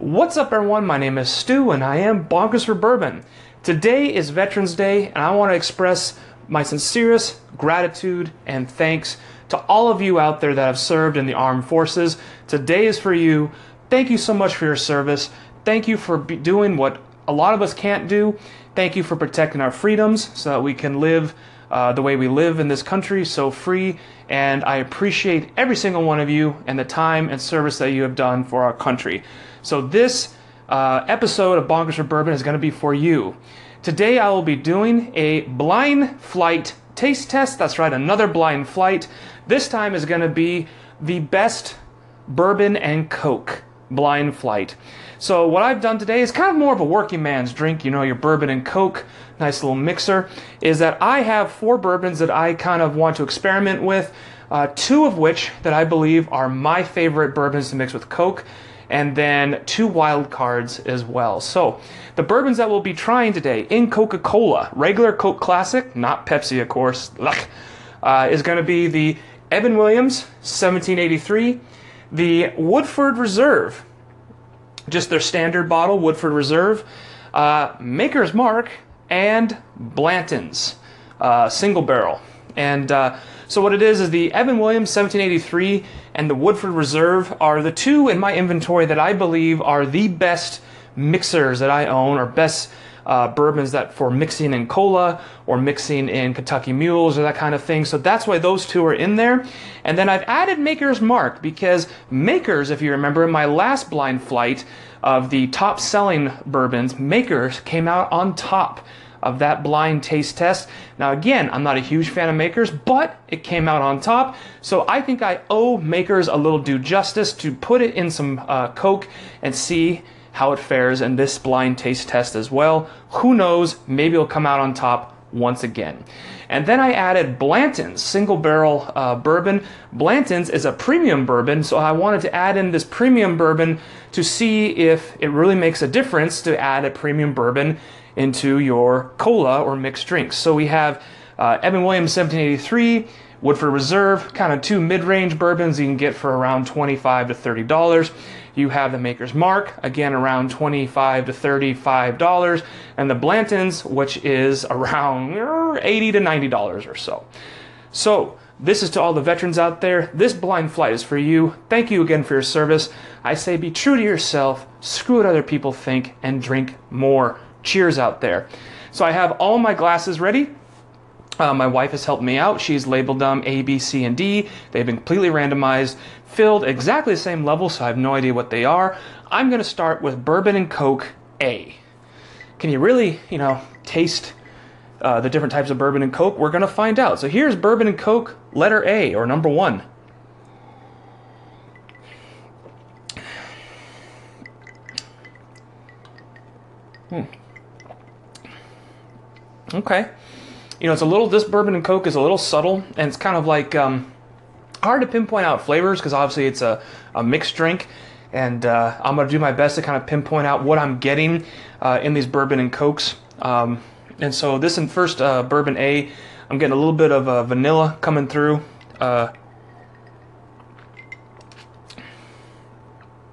What's up, everyone? My name is Stu, and I am Bonkers for Bourbon. Today is Veterans Day, and I want to express my sincerest gratitude and thanks to all of you out there that have served in the armed forces. Today is for you. Thank you so much for your service. Thank you for doing what a lot of us can't do. Thank you for protecting our freedoms so that we can live uh, the way we live in this country, so free. And I appreciate every single one of you and the time and service that you have done for our country. So this uh, episode of Bonkers for Bourbon is going to be for you. Today I will be doing a blind flight taste test. That's right, another blind flight. This time is going to be the best bourbon and coke blind flight. So what I've done today is kind of more of a working man's drink, you know, your bourbon and coke, nice little mixer, is that I have four bourbons that I kind of want to experiment with, uh, two of which that I believe are my favorite bourbons to mix with coke and then two wild cards as well. So, the bourbons that we'll be trying today in Coca Cola, regular Coke Classic, not Pepsi, of course, uh, is going to be the Evan Williams 1783, the Woodford Reserve, just their standard bottle, Woodford Reserve, uh, Maker's Mark, and Blanton's uh, single barrel. And uh, so what it is is the Evan Williams 1783 and the Woodford Reserve are the two in my inventory that I believe are the best mixers that I own, or best uh, bourbons that for mixing in cola or mixing in Kentucky Mules or that kind of thing. So that's why those two are in there. And then I've added Maker's Mark because Maker's, if you remember, in my last blind flight of the top selling bourbons, Maker's came out on top of that blind taste test. Now, again, I'm not a huge fan of Makers, but it came out on top. So I think I owe Makers a little due justice to put it in some uh, Coke and see how it fares in this blind taste test as well. Who knows? Maybe it'll come out on top once again. And then I added Blanton's single barrel uh, bourbon. Blanton's is a premium bourbon, so I wanted to add in this premium bourbon to see if it really makes a difference to add a premium bourbon into your cola or mixed drinks. So we have uh, Evan Williams 1783, Woodford Reserve, kind of two mid-range bourbons you can get for around 25 to 30 dollars. You have the Maker's Mark, again around 25 to 35 dollars, and the Blanton's, which is around er, 80 to 90 dollars or so. So this is to all the veterans out there. This blind flight is for you. Thank you again for your service. I say be true to yourself, screw what other people think, and drink more cheers out there. So I have all my glasses ready. Uh, my wife has helped me out. She's labeled them A, B, C, and D. They've been completely randomized, filled exactly the same level, so I have no idea what they are. I'm going to start with Bourbon and Coke A. Can you really, you know, taste uh, the different types of bourbon and Coke? We're going to find out. So here's Bourbon and Coke, letter A, or number one. Hmm. Okay. You know, it's a little, this bourbon and Coke is a little subtle, and it's kind of like um, hard to pinpoint out flavors because obviously it's a, a mixed drink. And uh, I'm going to do my best to kind of pinpoint out what I'm getting uh, in these bourbon and Cokes. Um, and so, this in first uh, bourbon A, I'm getting a little bit of uh, vanilla coming through. Uh,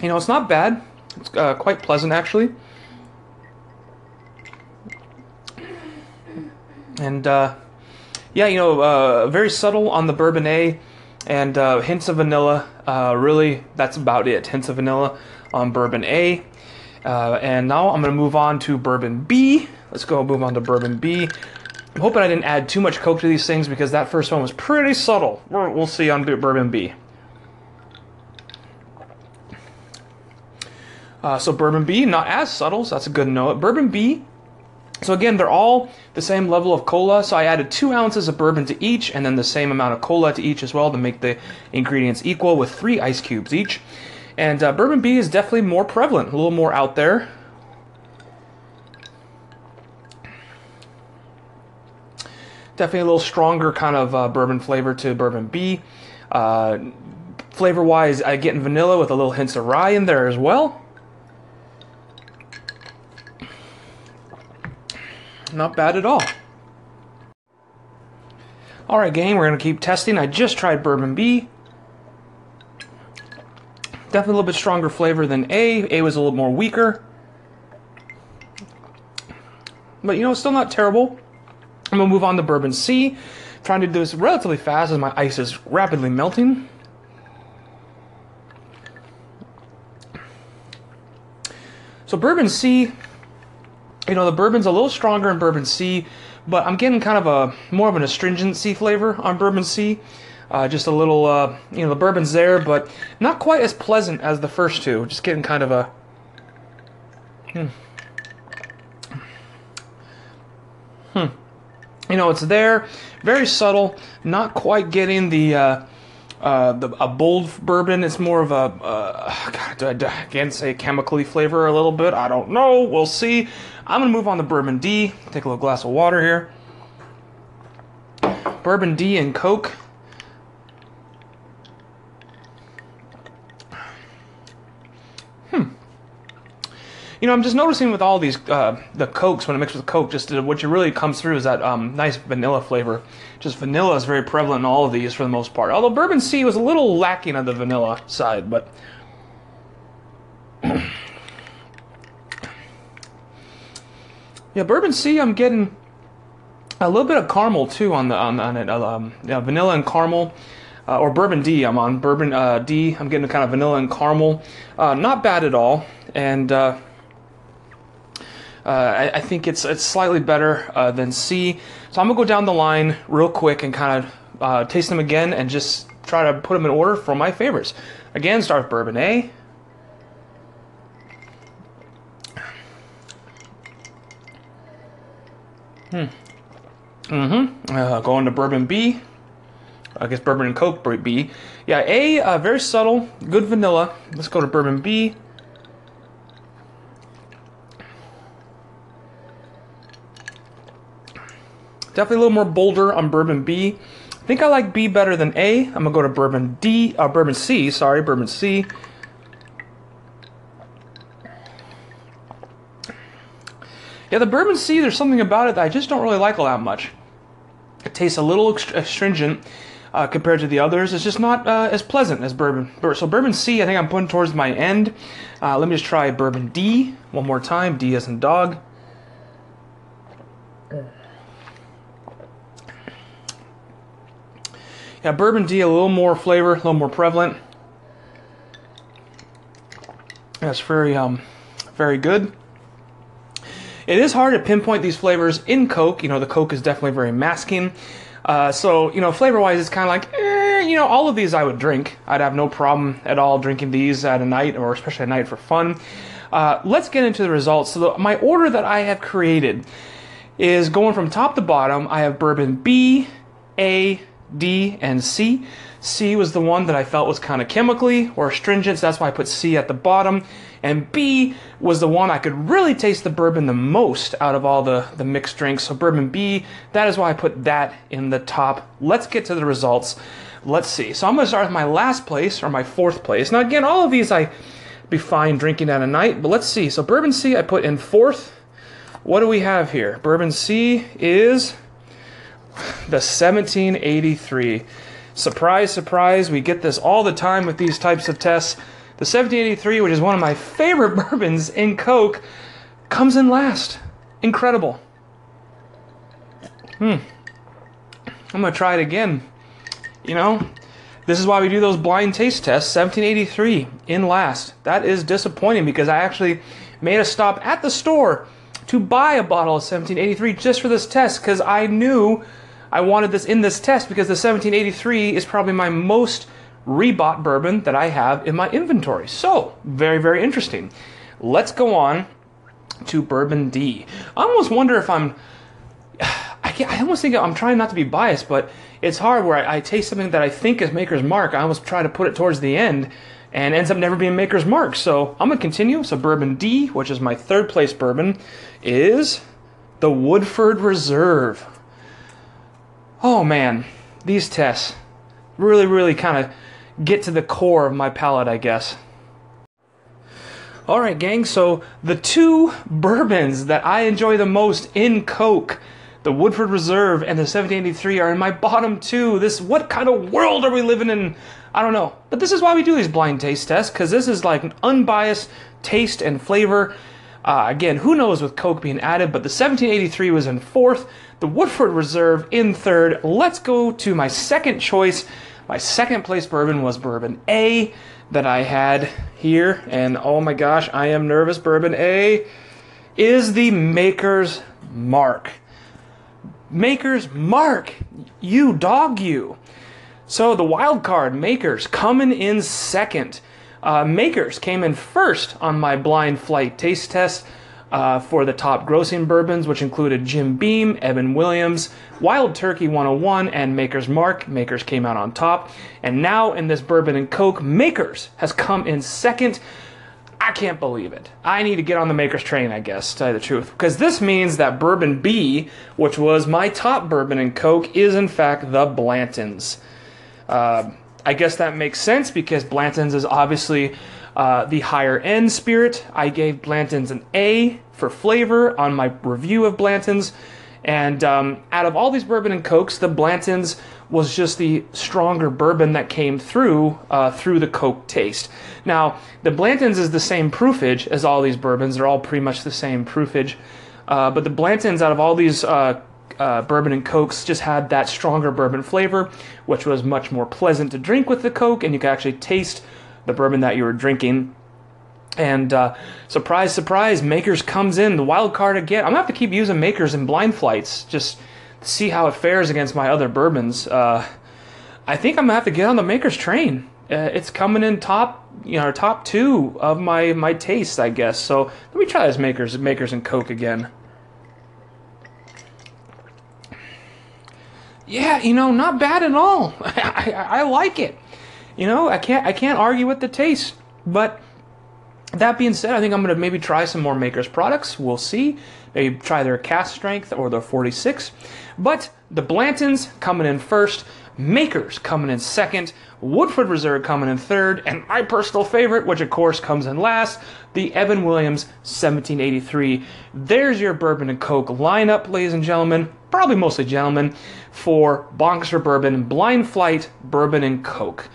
you know, it's not bad, it's uh, quite pleasant actually. And yeah, you know, very subtle on the bourbon A, and uh, hints of vanilla. Uh, really, that's about it. Hints of vanilla on bourbon A. Uh, and now I'm going to move on to bourbon B. Let's go move on to bourbon B. I'm hoping I didn't add too much Coke to these things because that first one was pretty subtle. We'll see on bourbon B. Uh, so bourbon B, not as subtle, so that's a good note. Bourbon B so again, they're all the same level of cola. So I added two ounces of bourbon to each, and then the same amount of cola to each as well to make the ingredients equal, with three ice cubes each. And uh, bourbon B is definitely more prevalent, a little more out there. Definitely a little stronger kind of uh, bourbon flavor to bourbon B. Uh, flavor wise, I get vanilla with a little hints of rye in there as well. Not bad at all. Alright gang, we're going to keep testing. I just tried Bourbon B. Definitely a little bit stronger flavor than A. A was a little more weaker. But you know, still not terrible. I'm gonna move on to bourbon C. trying to do this relatively fast as my ice is rapidly melting. So bourbon C, you know, the bourbon's a little stronger in bourbon C, but I'm getting kind of a more of an astringency flavor on bourbon C. Uh, just a little, uh, you know, the bourbon's there, but not quite as pleasant as the first two. Just getting kind of a. Hmm. Hmm. You know, it's there, very subtle, not quite getting the. Uh, uh, the, a bold bourbon. It's more of a, uh, God, I again say chemically flavor a little bit. I don't know. We'll see. I'm gonna move on to bourbon D. Take a little glass of water here. Bourbon D and Coke. Hmm. You know, I'm just noticing with all these uh, the cokes when I mix with Coke, just uh, what you really comes through is that um, nice vanilla flavor. Just vanilla is very prevalent in all of these for the most part. Although Bourbon C was a little lacking on the vanilla side, but. yeah, Bourbon C, I'm getting a little bit of caramel too on the on, on it. Um, yeah, vanilla and caramel. Uh, or bourbon D. I'm on bourbon uh, D. I'm getting kind of vanilla and caramel. Uh, not bad at all. And uh, uh, I, I, think it's it's slightly better uh, than C. So I'm gonna go down the line real quick and kind of uh, taste them again and just try to put them in order for my favorites. Again, start with bourbon A. Hmm. Mm-hmm. Uh, going to bourbon B. I guess bourbon and Coke B. Yeah, A, uh, very subtle, good vanilla. Let's go to bourbon B. Definitely a little more bolder on bourbon B. I think I like B better than A. I'm gonna go to bourbon D, uh, bourbon C. Sorry, bourbon C. Yeah, the bourbon C. There's something about it that I just don't really like all that much. It tastes a little astringent uh, compared to the others. It's just not uh, as pleasant as bourbon. So bourbon C, I think I'm putting towards my end. Uh, let me just try bourbon D one more time. D as in dog. Yeah, bourbon D, a little more flavor, a little more prevalent. That's very, um, very good. It is hard to pinpoint these flavors in Coke. You know, the Coke is definitely very masking. Uh, so, you know, flavor wise, it's kind of like, eh, you know, all of these I would drink. I'd have no problem at all drinking these at a night or especially at night for fun. Uh, let's get into the results. So, the, my order that I have created is going from top to bottom. I have bourbon B, A, D, and C. C was the one that I felt was kind of chemically or astringent, so that's why I put C at the bottom. And B was the one I could really taste the bourbon the most out of all the, the mixed drinks. So bourbon B, that is why I put that in the top. Let's get to the results. Let's see. So I'm to start with my last place or my fourth place. Now again, all of these I be fine drinking at a night, but let's see. So bourbon C I put in fourth. What do we have here? Bourbon C is the 1783. Surprise, surprise, we get this all the time with these types of tests. The 1783, which is one of my favorite bourbons in Coke, comes in last. Incredible. Hmm. I'm going to try it again. You know, this is why we do those blind taste tests. 1783 in last. That is disappointing because I actually made a stop at the store to buy a bottle of 1783 just for this test because I knew I wanted this in this test because the 1783 is probably my most rebought bourbon that I have in my inventory. So, very, very interesting. Let's go on to Bourbon D. I almost wonder if I'm. I, can't, I almost think I'm trying not to be biased, but it's hard where I, I taste something that I think is Maker's Mark. I almost try to put it towards the end and ends up never being Maker's Mark. So I'm going to continue. So Bourbon D, which is my third place bourbon, is the Woodford Reserve oh man, these tests really, really kind of get to the core of my palate, I guess. Alright, gang, so the two bourbons that I enjoy the most in Coke The Woodford Reserve and the 1783 are in my bottom two. This, what kind of world are we living in? I don't know. But this is why we do these blind taste tests, because this is like an unbiased taste and flavor. Uh, again, who knows with Coke being added, but the 1783 was in fourth, the Woodford Reserve in third. Let's go to my second choice. My second place bourbon was Bourbon A that I had here, and oh my gosh, I am nervous. Bourbon A is the Maker's Mark. Maker's Mark, you dog, you. So the wild card, Makers, coming in second. Uh, Makers came in first on my blind flight taste test uh, for the top grossing bourbons, which included Jim Beam, Evan Williams, Wild Turkey 101, and Maker's Mark. Makers came out on top. And now in this Bourbon and Coke, Makers has come in second. I can't believe it. I need to get on the Maker's train, I guess, to tell you the truth. Because this means that Bourbon B, which was my top bourbon and Coke, is in fact the Blanton's. Uh, I guess that makes sense because Blanton's is obviously uh, the higher end spirit. I gave Blanton's an A for flavor on my review of Blanton's. And um, out of all these bourbon and cokes, the Blanton's was just the stronger bourbon that came through uh, through the Coke taste. Now, the Blanton's is the same proofage as all these bourbons; they're all pretty much the same proofage. Uh, but the Blanton's, out of all these uh, uh, bourbon and cokes just had that stronger bourbon flavor, which was much more pleasant to drink with the coke, and you could actually taste the bourbon that you were drinking. And uh, surprise, surprise, Makers comes in the wild card again. I'm gonna have to keep using Makers in blind flights just to see how it fares against my other bourbons. Uh, I think I'm gonna have to get on the Makers train. Uh, it's coming in top, you know, top two of my my taste, I guess. So let me try this Makers Makers and Coke again. Yeah, you know, not bad at all. I, I, I like it. You know, I can't I can't argue with the taste. But that being said, I think I'm gonna maybe try some more Makers products. We'll see. Maybe try their cask strength or their 46. But the Blantons coming in first, Makers coming in second, Woodford Reserve coming in third, and my personal favorite, which of course comes in last, the Evan Williams 1783. There's your bourbon and coke lineup, ladies and gentlemen probably mostly gentlemen, for Bonkers Bourbon, Blind Flight, Bourbon, and Coke.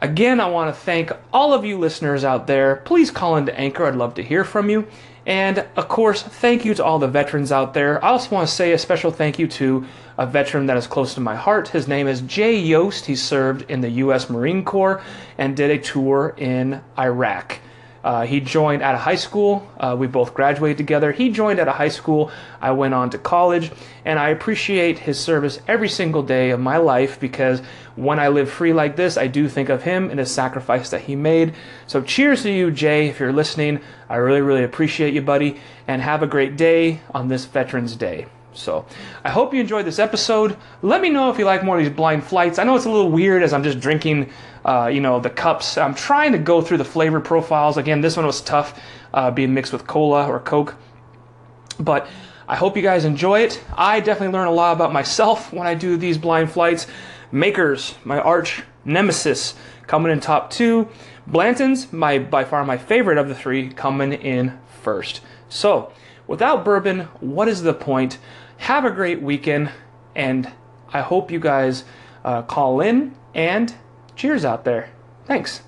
Again, I want to thank all of you listeners out there. Please call into Anchor. I'd love to hear from you. And of course, thank you to all the veterans out there. I also want to say a special thank you to a veteran that is close to my heart. His name is Jay Yost. He served in the U.S. Marine Corps and did a tour in Iraq. Uh, he joined out of high school. Uh, we both graduated together. He joined out of high school. I went on to college, and I appreciate his service every single day of my life because when I live free like this, I do think of him and his sacrifice that he made. So, cheers to you, Jay, if you're listening. I really, really appreciate you, buddy, and have a great day on this Veterans Day. So I hope you enjoyed this episode. Let me know if you like more of these blind flights. I know it's a little weird as I'm just drinking, uh, you know, the cups. I'm trying to go through the flavor profiles. Again, this one was tough, uh, being mixed with cola or Coke. But I hope you guys enjoy it. I definitely learn a lot about myself when I do these blind flights. Makers, my arch nemesis, coming in top two. Blanton's, my by far my favorite of the three, coming in first. So, without bourbon, what is the point? Have a great weekend, and I hope you guys uh, call in and cheers out there. Thanks.